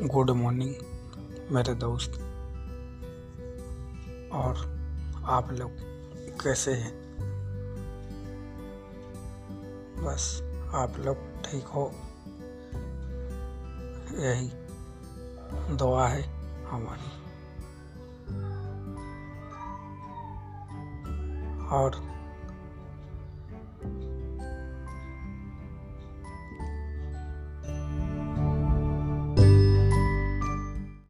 Good morning, मेरे दोस्त। और आप लोग कैसे हैं? बस आप लोग ठीक हो? यही दुआ है हमारी। और